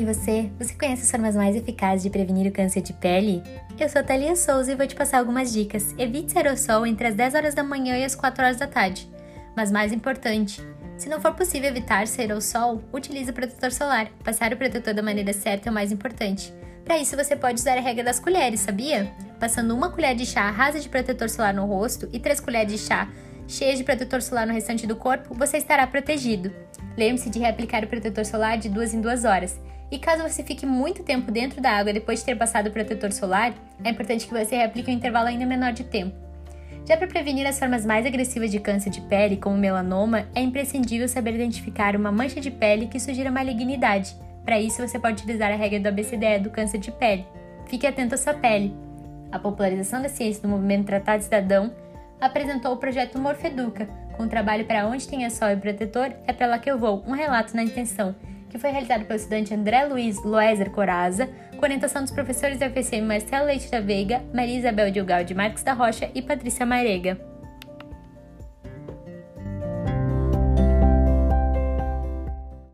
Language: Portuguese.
Ei, você, você conhece as formas mais eficazes de prevenir o câncer de pele? Eu sou Thalia Souza e vou te passar algumas dicas. Evite ser ao sol entre as 10 horas da manhã e as 4 horas da tarde. Mas mais importante, se não for possível evitar ser ao sol, utilize o protetor solar. Passar o protetor da maneira certa é o mais importante. Para isso, você pode usar a regra das colheres, sabia? Passando uma colher de chá rasa de protetor solar no rosto e três colheres de chá cheias de protetor solar no restante do corpo, você estará protegido. Lembre-se de reaplicar o protetor solar de duas em duas horas. E caso você fique muito tempo dentro da água depois de ter passado o protetor solar, é importante que você reaplique um intervalo ainda menor de tempo. Já para prevenir as formas mais agressivas de câncer de pele, como melanoma, é imprescindível saber identificar uma mancha de pele que sugira malignidade. Para isso, você pode utilizar a regra do ABCDE do câncer de pele. Fique atento à sua pele. A popularização da ciência do movimento Tratado Cidadão apresentou o projeto Morfeduca, com o trabalho para onde tem a sol e protetor, é para lá que eu vou, um relato na intenção, que foi realizado pelo estudante André Luiz Loeser Coraza, com orientação dos professores da UFCM Marcelo Leite da Veiga, Maria Isabel Dilgal de Marques da Rocha e Patrícia Marega.